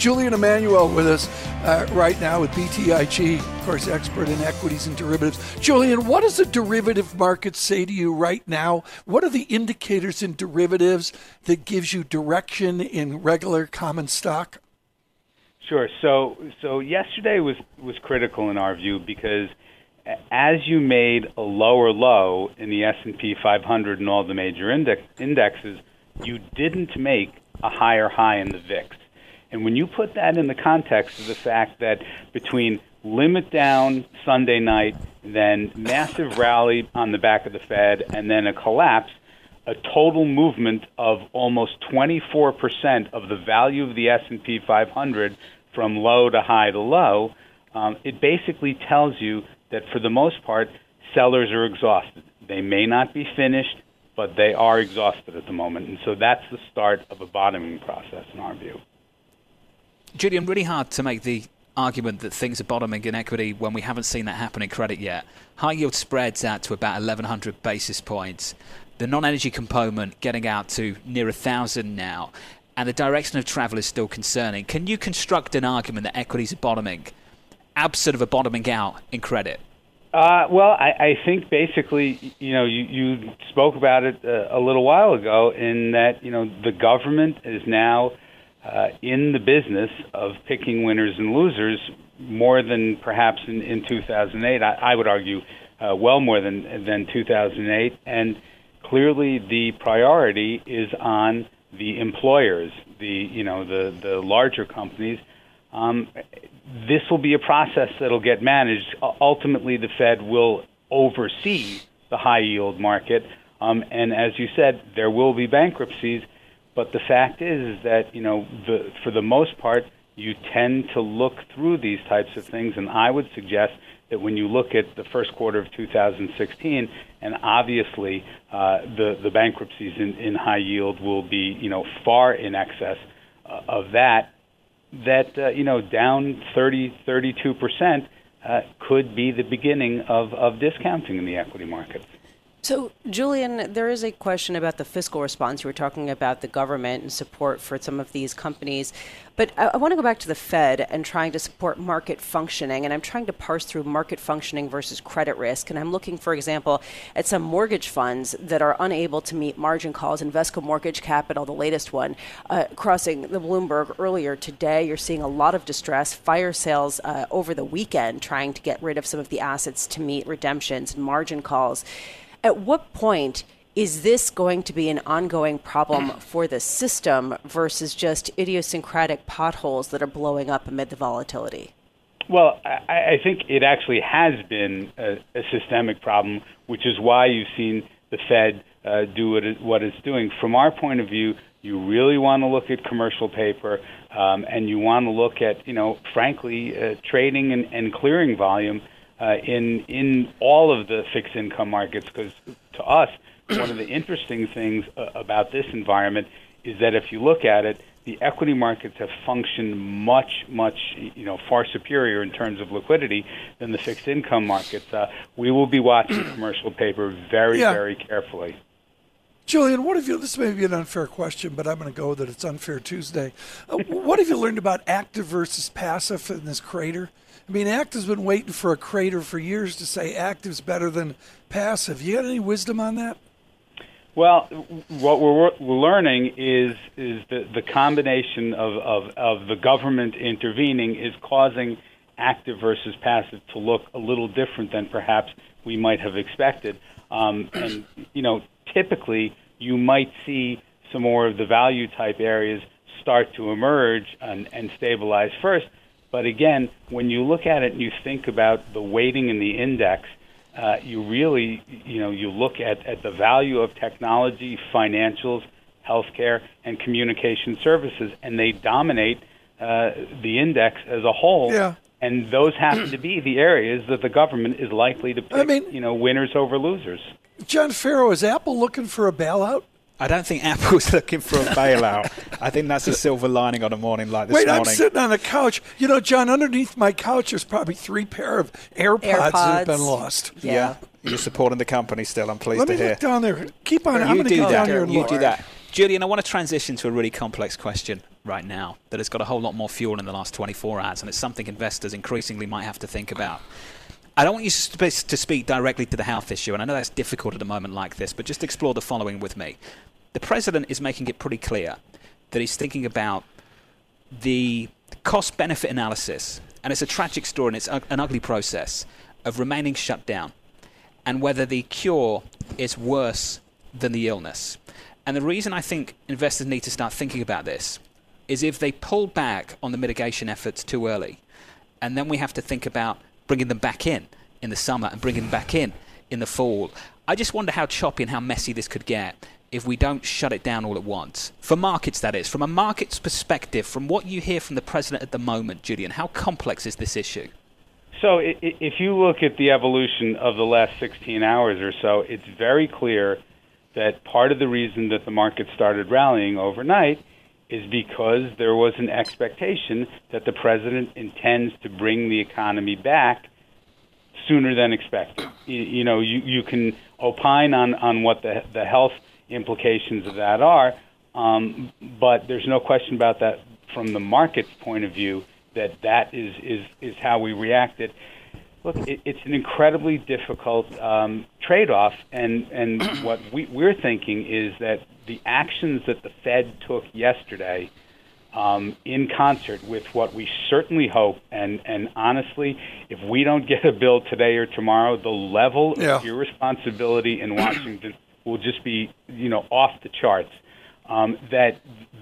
Julian Emanuel with us uh, right now with BTIG, of course, expert in equities and derivatives. Julian, what does the derivative market say to you right now? What are the indicators in derivatives that gives you direction in regular common stock? Sure. So, so yesterday was was critical in our view because as you made a lower low in the S&P 500 and all the major index, indexes, you didn't make a higher high in the VIX. And when you put that in the context of the fact that between limit down Sunday night, then massive rally on the back of the Fed, and then a collapse, a total movement of almost 24% of the value of the S&P 500 from low to high to low, um, it basically tells you that for the most part, sellers are exhausted. They may not be finished, but they are exhausted at the moment. And so that's the start of a bottoming process in our view. Julian, really hard to make the argument that things are bottoming in equity when we haven't seen that happen in credit yet. High yield spreads out to about 1,100 basis points. The non energy component getting out to near 1,000 now. And the direction of travel is still concerning. Can you construct an argument that equities are bottoming, absent of a bottoming out in credit? Uh, well, I, I think basically, you know, you, you spoke about it uh, a little while ago in that, you know, the government is now uh, in the business of picking winners and losers more than perhaps in, in 2008. I, I would argue uh, well more than than 2008, and clearly the priority is on the employers, the you know the the larger companies. Um, this will be a process that'll get managed. Ultimately, the Fed will oversee the high yield market, um, and as you said, there will be bankruptcies but the fact is, that you know, the, for the most part, you tend to look through these types of things, and I would suggest that when you look at the first quarter of 2016, and obviously uh, the the bankruptcies in, in high yield will be you know far in excess uh, of that, that uh, you know down 30 32 percent uh, could be the beginning of, of discounting in the equity markets. So, Julian, there is a question about the fiscal response. You were talking about the government and support for some of these companies. But I, I, want to go back to the Fed and trying to support market functioning. And I'm trying to parse through market functioning versus credit risk. And I'm looking, for example, at some mortgage funds that are unable to meet margin calls. Invesco Mortgage Capital, the latest one, uh, crossing the Bloomberg earlier today. You're seeing a lot of distress, fire sales uh, over the weekend, trying to get rid of some of the assets to meet redemptions and margin calls. At what point is this going to be an ongoing problem for the system versus just idiosyncratic potholes that are blowing up amid the volatility? Well, I, I think it actually has been a, a, systemic problem, which is why you've seen the Fed uh, do what, it, what it's doing. From our point of view, you really want to look at commercial paper, um, and you want to look at, you know, frankly, uh, trading and, and clearing volume uh, in in all of the fixed income markets because to us one of the interesting things uh, about this environment is that if you look at it the equity markets have functioned much much you know far superior in terms of liquidity than the fixed income markets uh, we will be watching commercial paper very yeah. very carefully Julian, what have you? This may be an unfair question, but I'm going to go that it's unfair Tuesday. Uh, what have you learned about active versus passive in this crater? I mean, active's been waiting for a crater for years to say active's better than passive. You got any wisdom on that? Well, what we're, learning is is the, the combination of, of, of the government intervening is causing active versus passive to look a little different than perhaps we might have expected. Um, and you know, typically you might see some more of the value type areas start to emerge and, and stabilize first. But again, when you look at it and you think about the weighting in the index, uh, you really, you know, you look at, at the value of technology, financials, healthcare, and communication services, and they dominate uh, the index as a whole. Yeah. And those happen to be the areas that the government is likely to pick, I mean, you know, winners over losers. John Ferro, is Apple looking for a bailout? I don't think Apple's looking for a bailout. I think that's a silver lining on a morning like this Wait, morning. I'm sitting on the couch. You know, John, underneath my couch, there's probably three pair of AirPods, that have been lost. yeah. You're supporting the company still. I'm pleased Let to me hear. look down there. Keep on. I'm going to do get that. down here and you look. do that. Julian, I want to transition to a really complex question right now that has got a whole lot more fuel in the last 24 hours, and it's something investors increasingly might have to think about. I don't want you to speak directly to the health issue, and I know that's difficult at a moment like this, but just explore the following with me. The president is making it pretty clear that he's thinking about the cost benefit analysis, and it's a tragic story and it's an ugly process of remaining shut down and whether the cure is worse than the illness. And the reason I think investors need to start thinking about this is if they pull back on the mitigation efforts too early, and then we have to think about bringing them back in in the summer and bringing them back in in the fall. I just wonder how choppy and how messy this could get if we don't shut it down all at once. For markets, that is. From a market's perspective, from what you hear from the president at the moment, Julian, how complex is this issue? So if you look at the evolution of the last 16 hours or so, it's very clear that part of the reason that the market started rallying overnight is because there was an expectation that the president intends to bring the economy back sooner than expected. You, you know, you, you can opine on, on what the, the health implications of that are, um, but there's no question about that from the market's point of view that that is, is, is how we reacted. Look, it, it's an incredibly difficult um, trade-off, and, and what we, we're thinking is that the actions that the Fed took yesterday um, in concert with what we certainly hope. And, and honestly, if we don't get a bill today or tomorrow, the level Yeah. of irresponsibility in Washington will just be, you know, off the charts. Um, that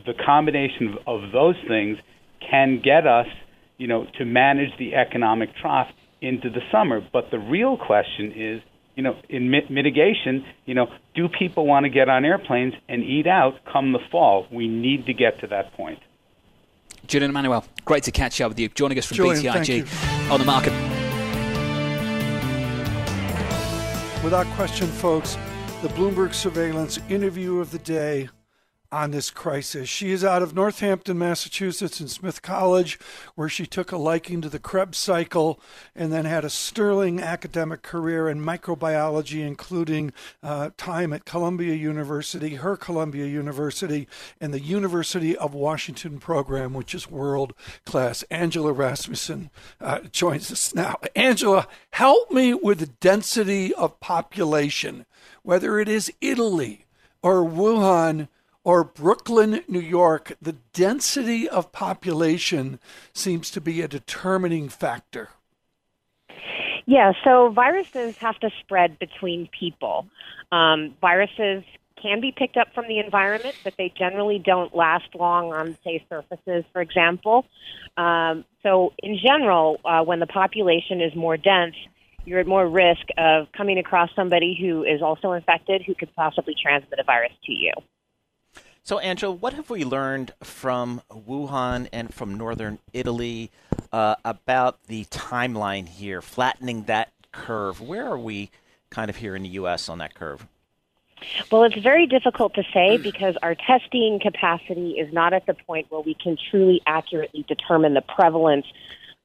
the combination of, of those things can get us, you know, to manage the economic trough into the summer. But the real question is, you know, in mi- mitigation, you know, do people want to get on airplanes and eat out come the fall? We need to get to that point. Julian Emanuel, great to catch up with you. Joining us from Julian, BTIG on the market. Without question, folks, the Bloomberg surveillance interview of the day on this crisis. She is out of Northampton, Massachusetts, in Smith College, where she took a liking to the Krebs cycle and then had a sterling academic career in microbiology, including uh, time at Columbia University, her Columbia University, and the University of Washington program, which is world class. Angela Rasmussen uh, joins us now. Angela, help me with the density of population, whether it is Italy or Wuhan or Brooklyn, New York, the density of population seems to be a determining factor. Yeah, so viruses have to spread between people. Um, viruses can be picked up from the environment, but they generally don't last long on, say, surfaces, for example. Um, so, in general, uh, when the population is more dense, you're at more risk of coming across somebody who is also infected who could possibly transmit a virus to you. So, Angela, what have we learned from Wuhan and from northern Italy uh, about the timeline here, flattening that curve? Where are we kind of here in the U.S. on that curve? Well, it's very difficult to say because our testing capacity is not at the point where we can truly accurately determine the prevalence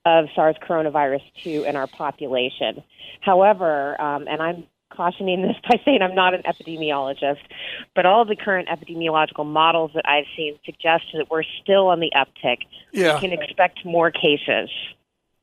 of SARS coronavirus 2 in our population. However, um, and I'm cautioning this by saying I'm not an epidemiologist, but all of the current epidemiological models that I've seen suggest that we're still on the uptick. Yeah. We can expect more cases.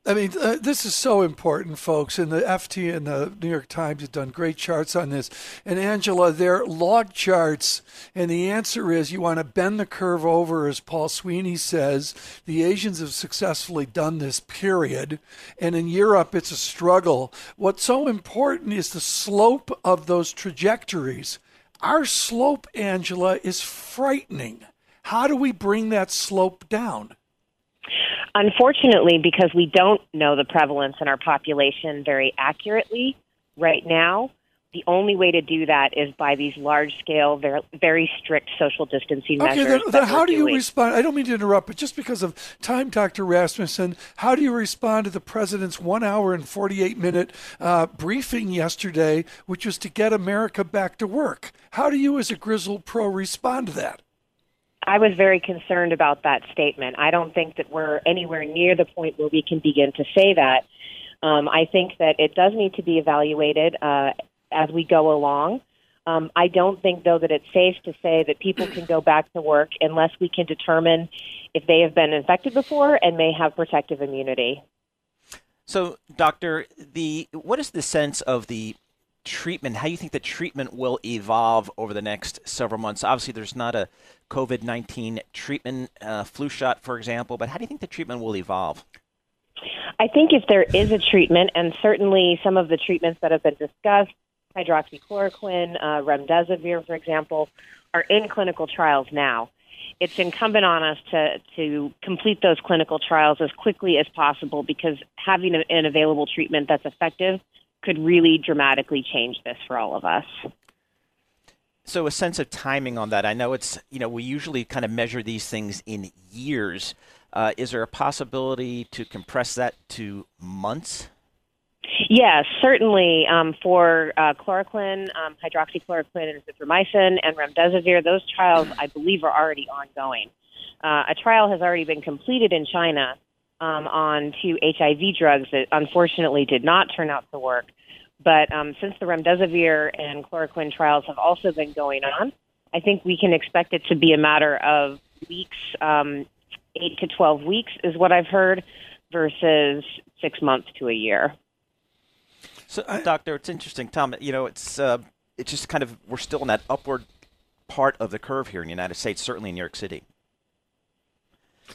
I mean, uh, this is so important, folks. And the FT and the New York Times have done great charts on this. And Angela, they're log charts. And the answer is you want to bend the curve over, as Paul Sweeney says. The Asians have successfully done this, period. And in Europe, it's a struggle. What's so important is the slope of those trajectories. Our slope, Angela, is frightening. How do we bring that slope down? Unfortunately, because we don't know the prevalence in our population very accurately right now, the only way to do that is by these large scale, very, very strict social distancing okay, measures. then, then how do you doing. respond? I don't mean to interrupt, but just because of time, Dr. Rasmussen, how do you respond to the president's one hour and 48 minute uh, briefing yesterday, which was to get America back to work? How do you, as a Grizzled Pro, respond to that? I was very concerned about that statement. I don't think that we're anywhere near the point where we can begin to say that. Um, I think that it does need to be evaluated uh, as we go along. Um, I don't think, though, that it's safe to say that people can go back to work unless we can determine if they have been infected before and may have protective immunity. So, doctor, the what is the sense of the treatment? How do you think the treatment will evolve over the next several months? Obviously, there's not a COVID nineteen treatment, uh, flu shot, for example, but how do you think the treatment will evolve? I think if there is a treatment, and certainly some of the treatments that have been discussed, hydroxychloroquine, uh, remdesivir, for example, are in clinical trials now. It's incumbent on us to, to complete those clinical trials as quickly as possible because having an available treatment that's effective could really dramatically change this for all of us. So, a sense of timing on that. I know it's, you know, we usually kind of measure these things in years. Uh, is there a possibility to compress that to months? Yes, certainly. Um, for uh, chloroquine, um, hydroxychloroquine, and azithromycin, and remdesivir, those trials, I believe, are already ongoing. Uh, a trial has already been completed in China um, on two HIV drugs that unfortunately did not turn out to work. But um, since the remdesivir and chloroquine trials have also been going on, I think we can expect it to be a matter of weeks, um, eight to 12 weeks is what I've heard, versus six months to a year. So, I, doctor, it's interesting, Tom. You know, it's uh, it's just kind of we're still in that upward part of the curve here in the United States, certainly in New York City.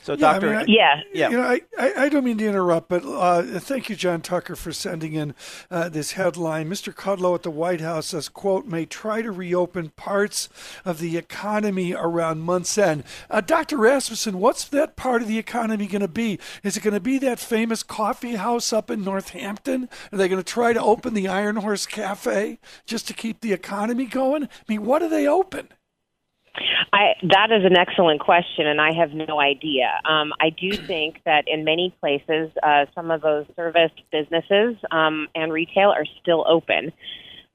So, yeah, doctor, I mean, I, yeah, yeah. You know, I, I, I, don't mean to interrupt, but uh, thank you, John Tucker, for sending in uh, this headline. Mr. Kudlow at the White House says, "quote may try to reopen parts of the economy around month's end." Uh, Dr. Rasmussen, what's that part of the economy going to be? Is it going to be that famous coffee house up in Northampton? Are they going to try to open the Iron Horse Cafe just to keep the economy going? I mean, what do they open? I, that is an excellent question, and I have no idea. Um, I do think that in many places, uh, some of those service businesses um, and retail are still open.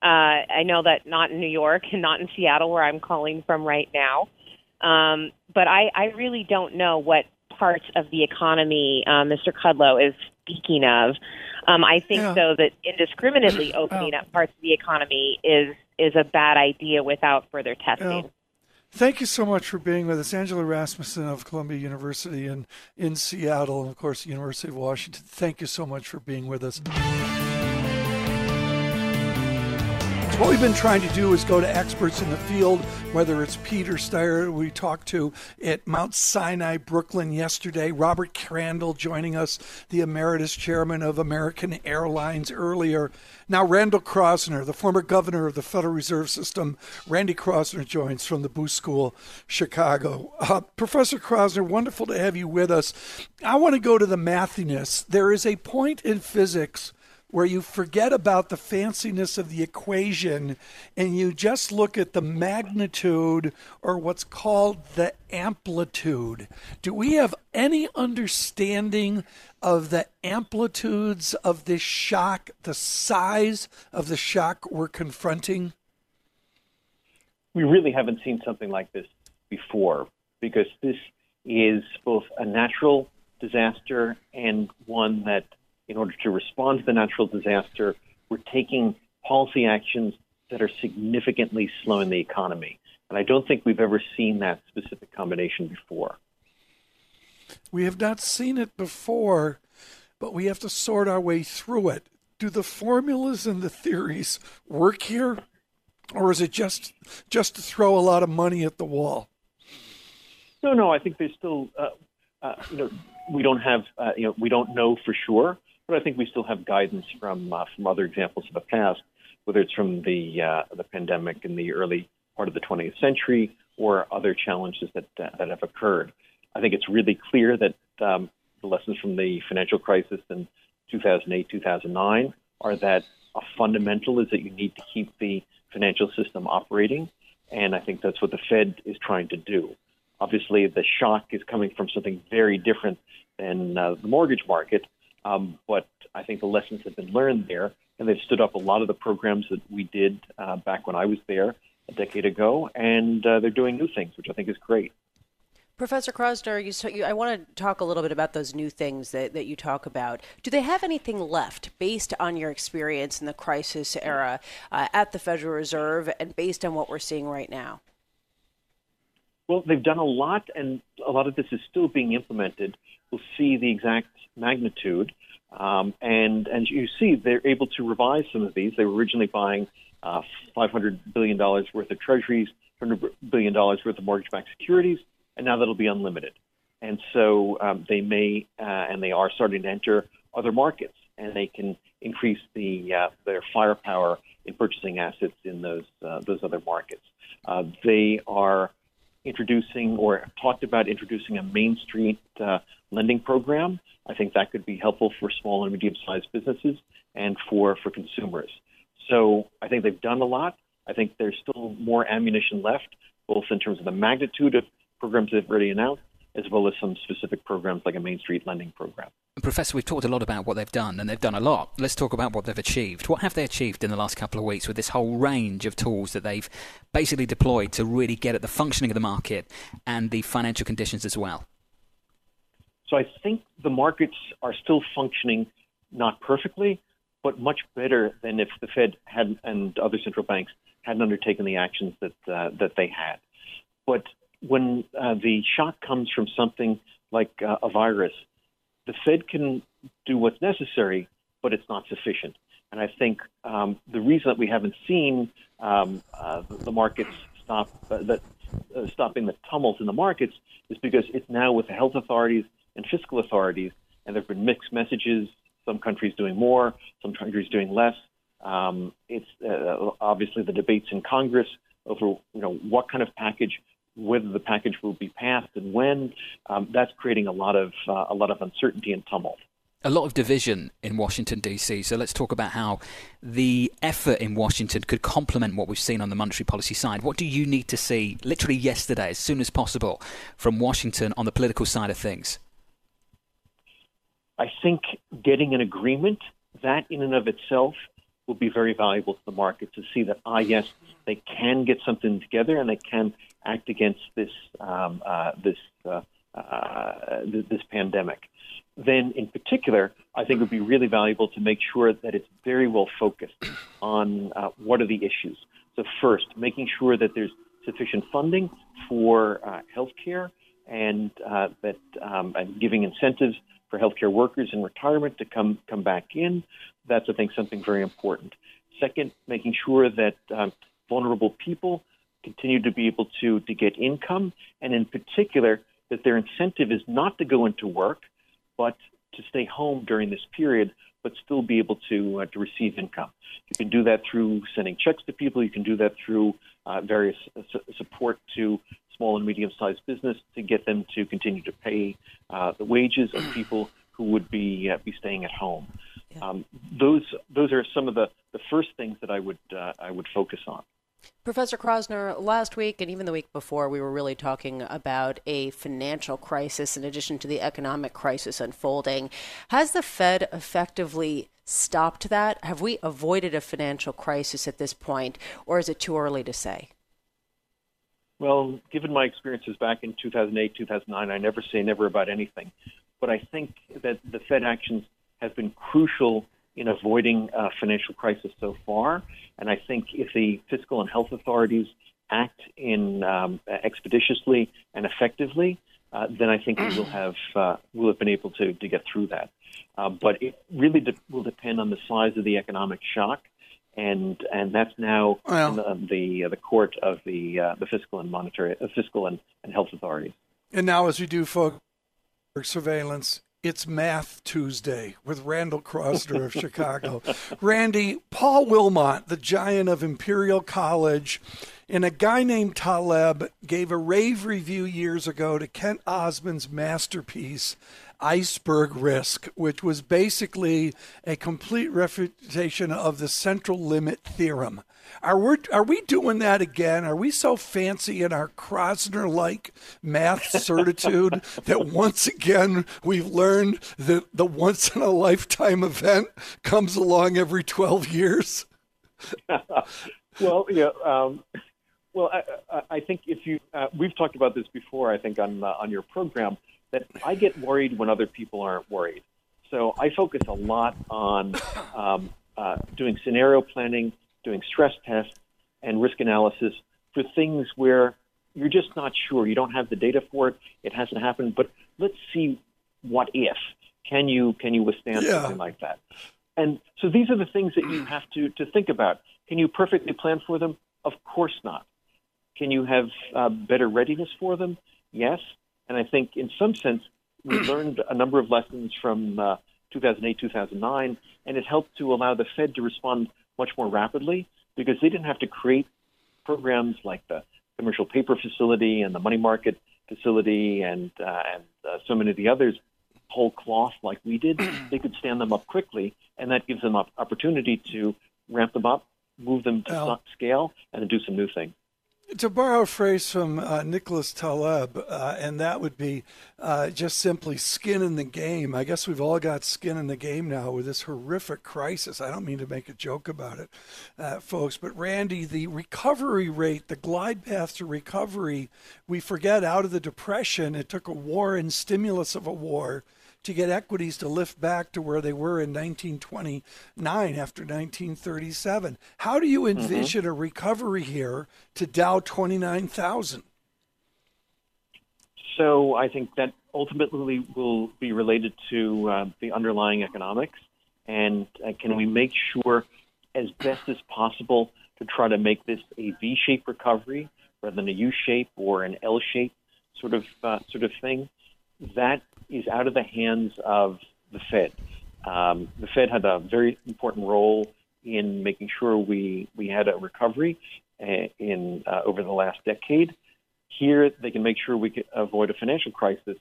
Uh, I know that not in New York and not in Seattle, where I'm calling from right now. Um, but I, I really don't know what parts of the economy uh, Mr. Kudlow is speaking of. Um, I think, Yeah. though, that indiscriminately opening up parts of the economy is is a bad idea without further testing. Yeah. Thank you so much for being with us, Angela Rasmussen of Columbia University in, in Seattle, and of course, the University of Washington. Thank you so much for being with us. What we've been trying to do is go to experts in the field, whether it's Peter Steyer, we talked to at Mount Sinai, Brooklyn yesterday, Robert Crandall joining us, the emeritus chairman of American Airlines earlier. Now, Randall Kroszner, the former governor of the Federal Reserve System, Randy Kroszner joins from the Booth School, Chicago. Uh, Professor Kroszner, wonderful to have you with us. I want to go to the mathiness. There is a point in physics where you forget about the fanciness of the equation and you just look at the magnitude or what's called the amplitude. Do we have any understanding of the amplitudes of this shock, the size of the shock we're confronting? We really haven't seen something like this before because this is both a natural disaster and one that in order to respond to the natural disaster, we're taking policy actions that are significantly slowing the economy. And I don't think we've ever seen that specific combination before. We have not seen it before, but we have to sort our way through it. Do the formulas and the theories work here? Or is it just just to throw a lot of money at the wall? No, no, I think there's still, uh, uh, you know, we don't have, uh, you know, we don't know for sure, but I think we still have guidance from uh, from other examples of the past, whether it's from the uh, the pandemic in the early part of the 20th century or other challenges that uh, that have occurred. I think it's really clear that um, the lessons from the financial crisis in 2008, 2009 are that a fundamental is that you need to keep the financial system operating, and I think that's what the Fed is trying to do. Obviously, the shock is coming from something very different than uh, the mortgage market, um, but I think the lessons have been learned there, and they've stood up a lot of the programs that we did uh, back when I was there a decade ago, and uh, they're doing new things, which I think is great. Professor Kroszner, you, you, I want to talk a little bit about those new things that, that you talk about. Do they have anything left based on your experience in the crisis era uh, at the Federal Reserve and based on what we're seeing right now? Well, they've done a lot, and a lot of this is still being implemented. We'll see the exact magnitude. Um, and, and you see, they're able to revise some of these. They were originally buying uh, $500 billion worth of treasuries, $100 billion worth of mortgage backed securities and now that'll be unlimited. And so um, they may uh, and they are starting to enter other markets, and they can increase the uh, their firepower in purchasing assets in those uh, those other markets. Uh, they are introducing or talked about introducing a Main Street uh, lending program. I think that could be helpful for small and medium sized businesses and for for consumers. So I think they've done a lot. I think there's still more ammunition left, both in terms of the magnitude of programs they've already announced, as well as some specific programs like a Main Street lending program. Professor, we've talked a lot about what they've done, and they've done a lot. Let's talk about what they've achieved. What have they achieved in the last couple of weeks with this whole range of tools that they've basically deployed to really get at the functioning of the market and the financial conditions as well? So I think the markets are still functioning not perfectly, but much better than if the Fed had and other central banks hadn't undertaken the actions that uh, that they had. But when uh, the shock comes from something like uh, a virus, the Fed can do what's necessary, but it's not sufficient. And I think um, the reason that we haven't seen um, uh, the markets stop uh, that uh, stopping the tumult in the markets is because it's now with the health authorities and fiscal authorities, and there have been mixed messages. Some countries doing more, some countries doing less. Um, it's uh, obviously the debates in Congress over you know what kind of package whether the package will be passed and when, um, that's creating a lot of uh, a lot of uncertainty and tumult. A lot of division in Washington D.C. So let's talk about how the effort in Washington could complement what we've seen on the monetary policy side. What do you need to see, literally yesterday, as soon as possible, from Washington on the political side of things? I think getting an agreement that, in and of itself, will be very valuable to the market to see that ah yes they can get something together and they can act against this um, uh, this uh, uh, this pandemic. Then, in particular, I think it would be really valuable to make sure that it's very well focused on uh, what are the issues. So, first, making sure that there's sufficient funding for uh, healthcare and uh, that um, and giving incentives for healthcare workers in retirement to come come back in. That's, I think, something very important. Second, making sure that um, vulnerable people continue to be able to, to get income, and in particular, that their incentive is not to go into work, but to stay home during this period, but still be able to, uh, to receive income. You can do that through sending checks to people. You can do that through uh, various uh, support to small and medium sized business to get them to continue to pay uh, the wages of people who would be, uh, be staying at home. Yeah. Um, those, those are some of the, the first things that I would, uh, I would focus on. Professor Kroszner, last week and even the week before, we were really talking about a financial crisis in addition to the economic crisis unfolding. Has the Fed effectively stopped that? Have we avoided a financial crisis at this point, or is it too early to say? Well, given my experiences back in 2008, 2009, I never say never about anything. But I think that the Fed actions have been crucial in avoiding a financial crisis so far. And I think if the fiscal and health authorities act in um, expeditiously and effectively, uh, then I think we will have uh, will have been able to to get through that. Uh, but it really de- will depend on the size of the economic shock, and and that's now well, the the, uh, the, court of the uh, the fiscal and monetary uh, fiscal and, and health authorities. And now, as we do for surveillance, it's Math Tuesday with Randall Kroszner of Chicago. Randy, Paul Wilmott, the giant of Imperial College, and a guy named Taleb gave a rave review years ago to Kent Osband's masterpiece iceberg risk, which was basically a complete refutation of the central limit theorem. Are we, are we doing that again? Are we so fancy in our Kroszner like math certitude that once again we've learned that the once in a lifetime event comes along every 12 years? well, yeah. Um, well, I, I, think if you, uh, we've talked about this before, I think on, uh, on your program, that I get worried when other people aren't worried. So I focus a lot on um, uh, doing scenario planning, doing stress tests and risk analysis for things where you're just not sure. You don't have the data for it. It hasn't happened, but let's see what if. Can you can you withstand yeah. something like that? And so these are the things that you have to to think about. Can you perfectly plan for them? Of course not. Can you have uh, better readiness for them? Yes. And I think in some sense we learned a number of lessons from uh, 2008, 2009, and it helped to allow the Fed to respond much more rapidly because they didn't have to create programs like the commercial paper facility and the money market facility and uh, and uh, so many of the others whole cloth like we did. they could stand them up quickly, and that gives them an opportunity to ramp them up, move them to well, scale, and do some new things to borrow a phrase from uh, Nicholas Taleb, uh, and that would be uh, just simply skin in the game. I guess we've all got skin in the game now with this horrific crisis. I don't mean to make a joke about it, uh, folks, but Randy, the recovery rate, the glide path to recovery, we forget out of the depression, it took a war and stimulus of a war to get equities to lift back to where they were in 1929 after 1937. How do you mm-hmm. envision mm-hmm. a recovery here to Dow 29,000? So I think that ultimately will be related to uh, the underlying economics. And uh, can we make sure, as best as possible, to try to make this a V-shaped recovery rather than a U-shape or an L-shape sort of uh, sort of thing? That is out of the hands of the Fed. Um, the Fed had a very important role in making sure we, we had a recovery uh, in uh, over the last decade. Here, they can make sure we can avoid a financial crisis,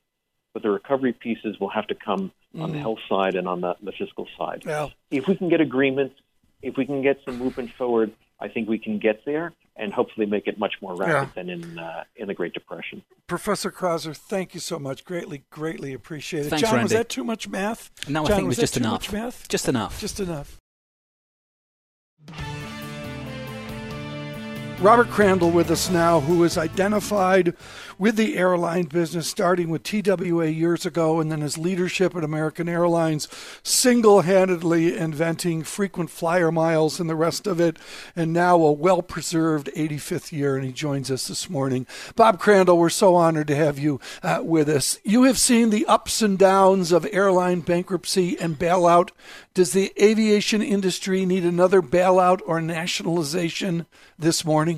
but the recovery pieces will have to come mm-hmm. on the mm-hmm. health side and on the, the fiscal side. Yeah. If we can get agreements, if we can get some movement forward, I think we can get there and hopefully make it much more rapid yeah. than in uh, in the Great Depression. Professor Kroszner, thank you so much. Greatly, greatly appreciate it. Thanks, John, Randy. was that too much math? No, John, I think it was, was just enough. math? Just enough. Just enough. Robert Crandall with us now, who is identified with the airline business, starting with TWA years ago, and then his leadership at American Airlines, single handedly inventing frequent flyer miles and the rest of it, and now a well preserved 85th year, and he joins us this morning. Bob Crandall, we're so honored to have you uh, with us. You have seen the ups and downs of airline bankruptcy and bailout. Does the aviation industry need another bailout or nationalization this morning?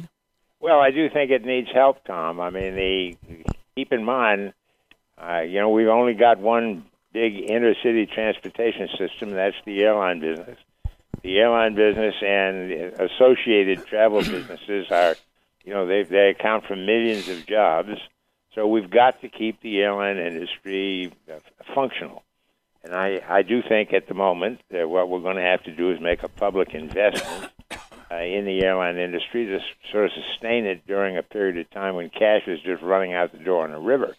Well, I do think it needs help, Tom. I mean, the keep in mind, uh, you know, we've only got one big intercity transportation system. That's the airline business. The airline business and associated travel businesses are, you know, they they account for millions of jobs. So we've got to keep the airline industry uh, functional. And I, I do think at the moment that what we're going to have to do is make a public investment uh, in the airline industry to sort of sustain it during a period of time when cash is just running out the door in a river.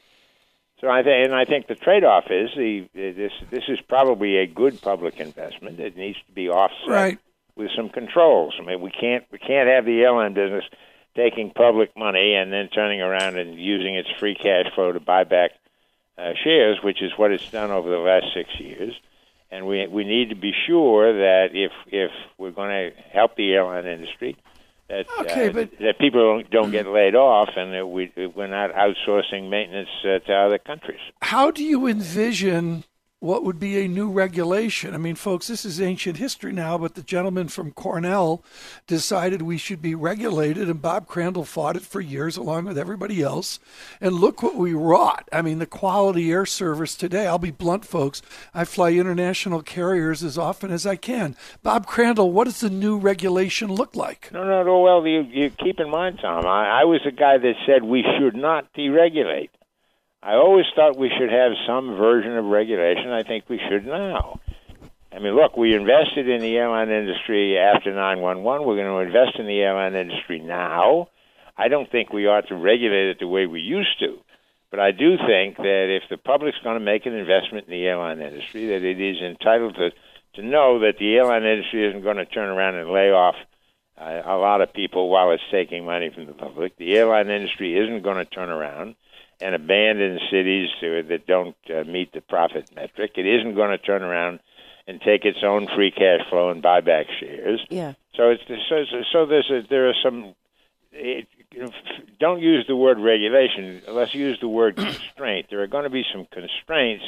So I think, and I think the trade-off is the this this is probably a good public investment. It needs to be offset right. with some controls. I mean, we can't we can't have the airline business taking public money and then turning around and using its free cash flow to buy back uh, shares, which is what it's done over the last six years and we we need to be sure that if if we're going to help the airline industry, that okay, uh, but... that people don't, don't get laid off, and that we we're not outsourcing maintenance uh, to other countries. How do you envision what would be a new regulation. I mean, folks, this is ancient history now, but the gentleman from Cornell decided we should be regulated, and Bob Crandall fought it for years along with everybody else. And look what we wrought. I mean, the quality air service today, I'll be blunt, folks, I fly international carriers as often as I can. Bob Crandall, what does the new regulation look like? No, no, no. Well, you, you keep in mind, Tom, I, I was the guy that said we should not deregulate. I always thought we should have some version of regulation. I think we should now. I mean, look, we invested in the airline industry after 911. We're going to invest in the airline industry now. I don't think we ought to regulate it the way we used to. But I do think that if the public's going to make an investment in the airline industry, that it is entitled to, to know that the airline industry isn't going to turn around and lay off uh, a lot of people while it's taking money from the public. The airline industry isn't going to turn around and abandon cities that don't uh, meet the profit metric. It isn't going to turn around and take its own free cash flow and buy back shares. Yeah. So it's so so there's a, there are some. It, don't use the word regulation. Let's use the word constraint. There are going to be some constraints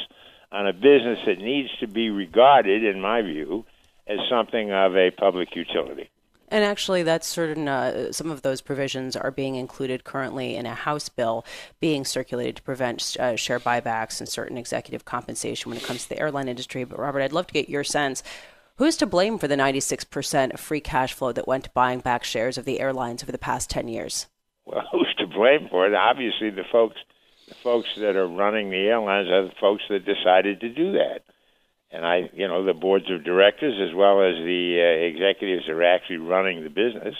on a business that needs to be regarded, in my view, as something of a public utility. And actually, that's certain. Uh, some of those provisions are being included currently in a House bill being circulated to prevent uh, share buybacks and certain executive compensation when it comes to the airline industry. But Robert, I'd love to get your sense. Who's to blame for the 96% of free cash flow that went to buying back shares of the airlines over the past 10 years? Well, who's to blame for it? Obviously, the folks, the folks that are running the airlines are the folks that decided to do that and I, you know, the boards of directors as well as the uh, executives are actually running the business,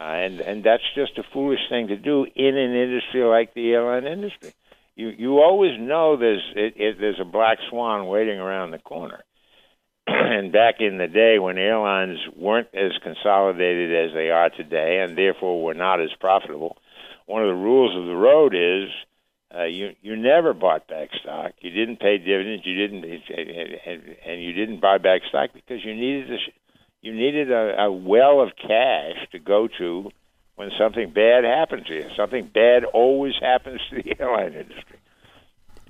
uh, and and that's just a foolish thing to do in an industry like the airline industry. You you always know there's it, it, there's a black swan waiting around the corner. and back in the day when airlines weren't as consolidated as they are today, and therefore were not as profitable, one of the rules of the road is uh, you you never bought back stock. You didn't pay dividends. You didn't, and, and you didn't buy back stock because you needed a, you needed a, a well of cash to go to when something bad happens to you. Something bad always happens to the airline industry.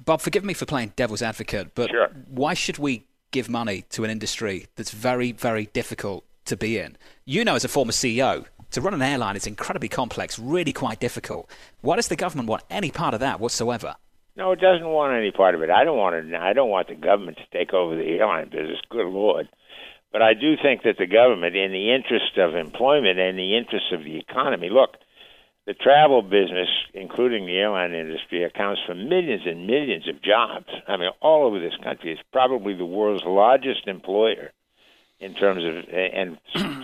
Bob, forgive me for playing devil's advocate, but sure. why should we give money to an industry that's very, very difficult to be in? You know, as a former CEO, to run an airline is incredibly complex, really quite difficult. Why does the government want any part of that whatsoever? No, it doesn't want any part of it. I don't want it. I don't want the government to take over the airline business. Good lord. But I do think that the government, in the interest of employment and the interest of the economy, look, the travel business, including the airline industry, accounts for millions and millions of jobs. I mean, all over this country. It's probably the world's largest employer in terms of, and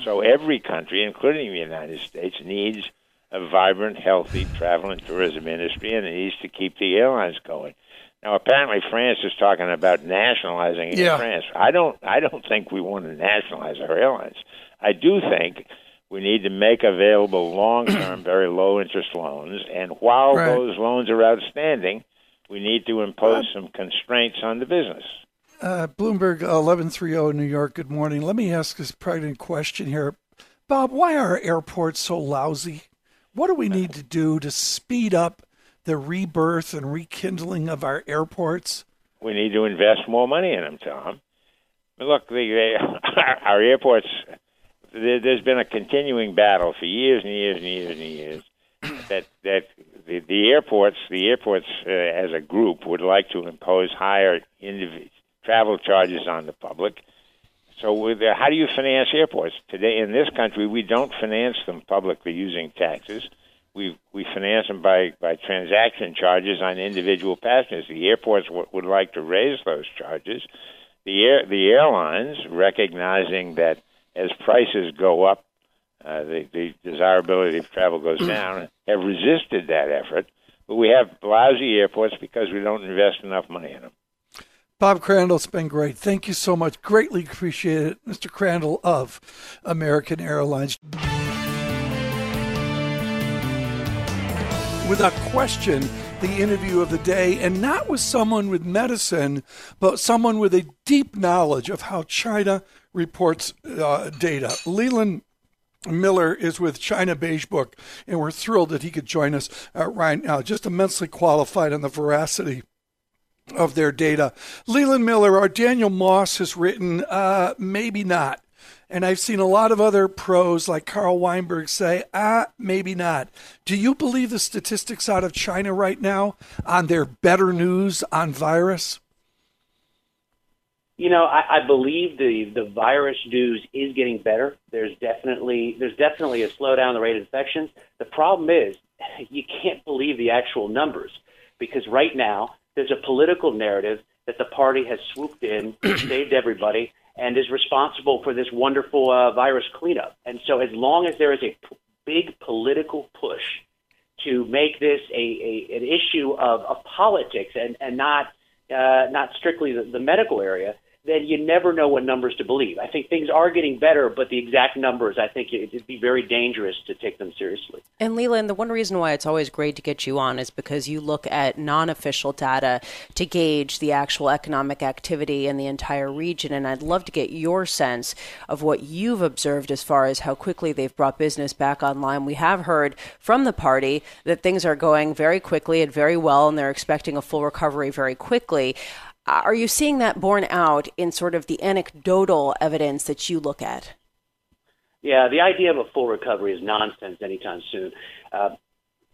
so every country, including the United States, needs a vibrant, healthy travel and tourism industry, and it needs to keep the airlines going. Now, apparently, France is talking about nationalizing yeah. France. I don't. I don't think we want to nationalize our airlines. I do think we need to make available long-term, very low-interest loans, and while right. those loans are outstanding, we need to impose some constraints on the business. Uh, Bloomberg 1130 New York, good morning. Let me ask this pregnant question here. Bob, why are airports so lousy? What do we need to do to speed up the rebirth and rekindling of our airports? We need to invest more money in them, Tom. Look, the, our airports, there's been a continuing battle for years and years and years and years that that the, the airports, the airports uh, as a group would like to impose higher individual travel charges on the public. So, uh, how do you finance airports today in this country? We don't finance them publicly using taxes. We we finance them by by transaction charges on individual passengers. The airports w- would like to raise those charges. The air the airlines, recognizing that as prices go up, uh, the, the desirability of travel goes down, have resisted that effort. But we have lousy airports because we don't invest enough money in them. Bob Crandall, it's been great. Thank you so much. Greatly appreciate it. Mr. Crandall of American Airlines. Without question, the interview of the day, and not with someone with medicine, but someone with a deep knowledge of how China reports uh, data. Leland Miller is with China Beige Book, and we're thrilled that he could join us uh, right now. Just immensely qualified on the veracity of their data. Leland Miller or Daniel Moss has written, uh, maybe not. And I've seen a lot of other pros like Carl Weinberg say, ah, maybe not. Do you believe the statistics out of China right now on their better news on virus? You know, I, I believe the the virus news is getting better. There's definitely there's definitely a slowdown in the rate of infections. The problem is you can't believe the actual numbers because right now there's a political narrative that the party has swooped in, saved everybody, and is responsible for this wonderful uh, virus cleanup. And so, as long as there is a p- big political push to make this a, a an issue of, of politics and and not uh, not strictly the, the medical area, then you never know what numbers to believe. I think things are getting better, but the exact numbers, I think it'd be very dangerous to take them seriously. And Leland, the one reason why it's always great to get you on is because you look at non official data to gauge the actual economic activity in the entire region. And I'd love to get your sense of what you've observed as far as how quickly they've brought business back online. We have heard from the party that things are going very quickly and very well, and they're expecting a full recovery very quickly. Are you seeing that borne out in sort of the anecdotal evidence that you look at? Yeah, the idea of a full recovery is nonsense anytime soon. Uh,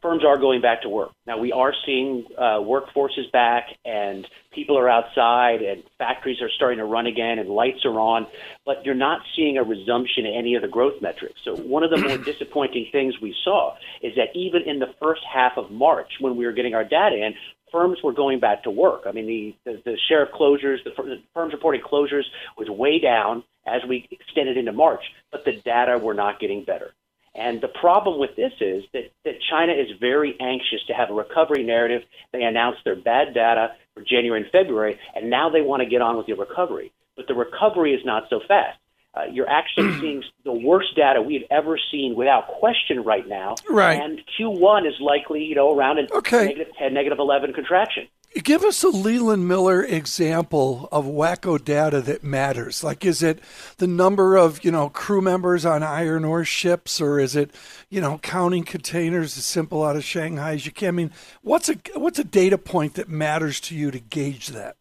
firms are going back to work. Now, we are seeing uh, workforces back, and people are outside, and factories are starting to run again, and lights are on, but you're not seeing a resumption in any of the growth metrics. So, one of the more disappointing things we saw is that even in the first half of March, when we were getting our data in, firms were going back to work. I mean, the, the, the share of closures, the, the firms reporting closures was way down as we extended into March, but the data were not getting better. And the problem with this is that, that China is very anxious to have a recovery narrative. They announced their bad data for January and February, and now they want to get on with the recovery. But the recovery is not so fast uh, you're actually seeing the worst data we've ever seen without question right now. Right. And Q1 is likely, you know, around a okay. negative 10, negative 11 contraction. Give us a Leland Miller example of wacko data that matters. Like, is it the number of, you know, crew members on iron ore ships, or is it, you know, counting containers as simple out of Shanghai as you can? I mean, what's a what's a data point that matters to you to gauge that?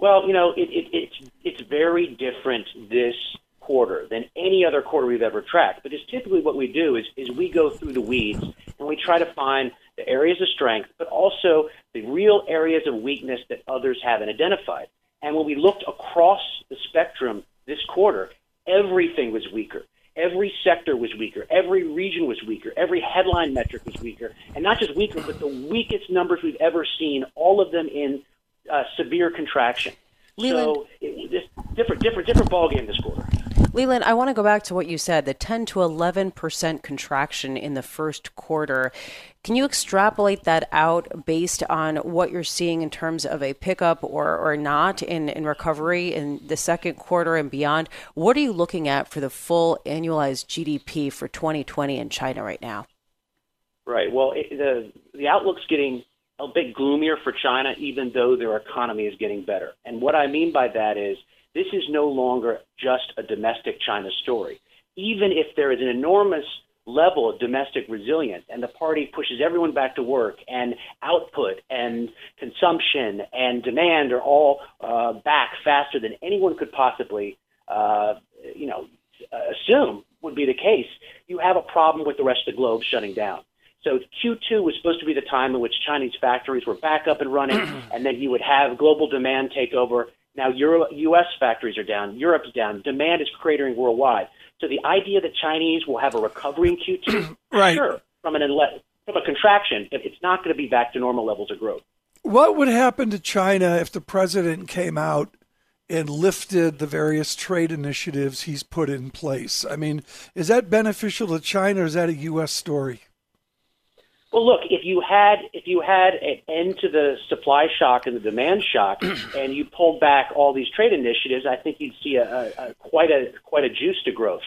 Well, you know, it, it, very different this quarter than any other quarter we've ever tracked. But it's typically what we do is is we go through the weeds and we try to find the areas of strength, but also the real areas of weakness that others haven't identified. And when we looked across the spectrum this quarter, everything was weaker. Every sector was weaker. Every region was weaker. Every headline metric was weaker. And not just weaker, but the weakest numbers we've ever seen, all of them in uh, severe contraction. Leland, so it, this different, different, different ball game this quarter. Leland, I want to go back to what you said the 10 to 11 percent contraction in the first quarter. Can you extrapolate that out based on what you're seeing in terms of a pickup or, or not in, in recovery in the second quarter and beyond? What are you looking at for the full annualized GDP for 2020 in China right now? Right. Well, it, the the outlook's getting a bit gloomier for China, even though their economy is getting better. And what I mean by that is this is no longer just a domestic China story. Even if there is an enormous level of domestic resilience and the party pushes everyone back to work and output and consumption and demand are all uh, back faster than anyone could possibly uh, you know assume would be the case you have a problem with the rest of the globe shutting down so Q2 was supposed to be the time in which Chinese factories were back up and running, and then you would have global demand take over. Now Euro, U.S. factories are down, Europe's down, demand is cratering worldwide. So the idea that Chinese will have a recovery in Q2, right. sure, from an from a contraction, it's not going to be back to normal levels of growth. What would happen to China if the president came out and lifted the various trade initiatives he's put in place? I mean, is that beneficial to China or is that a U.S. story? Well, look, if you had if you had an end to the supply shock and the demand shock, and you pulled back all these trade initiatives, I think you'd see a, a, a quite a quite a juice to growth.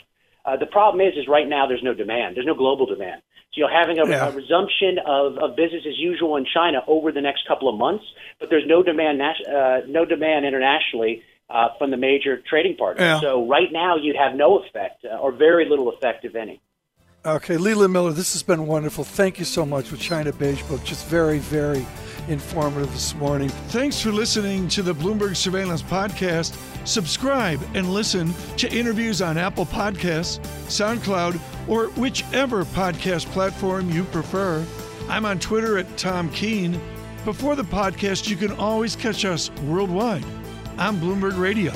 Uh, the problem is, is right now there's no demand. There's no global demand. So you're having a, yeah. a resumption of, of business as usual in China over the next couple of months, but there's no demand uh, no demand internationally uh, from the major trading partners. Yeah. So right now you'd have no effect uh, or very little effect, if any. Okay, Leland Miller, this has been wonderful. Thank you so much with China Beige Book. Just very, very informative this morning. Thanks for listening to the Bloomberg Surveillance Podcast. Subscribe and listen to interviews on Apple Podcasts, SoundCloud, or whichever podcast platform you prefer. I'm on Twitter at Tom Keene. Before the podcast, you can always catch us worldwide on Bloomberg Radio.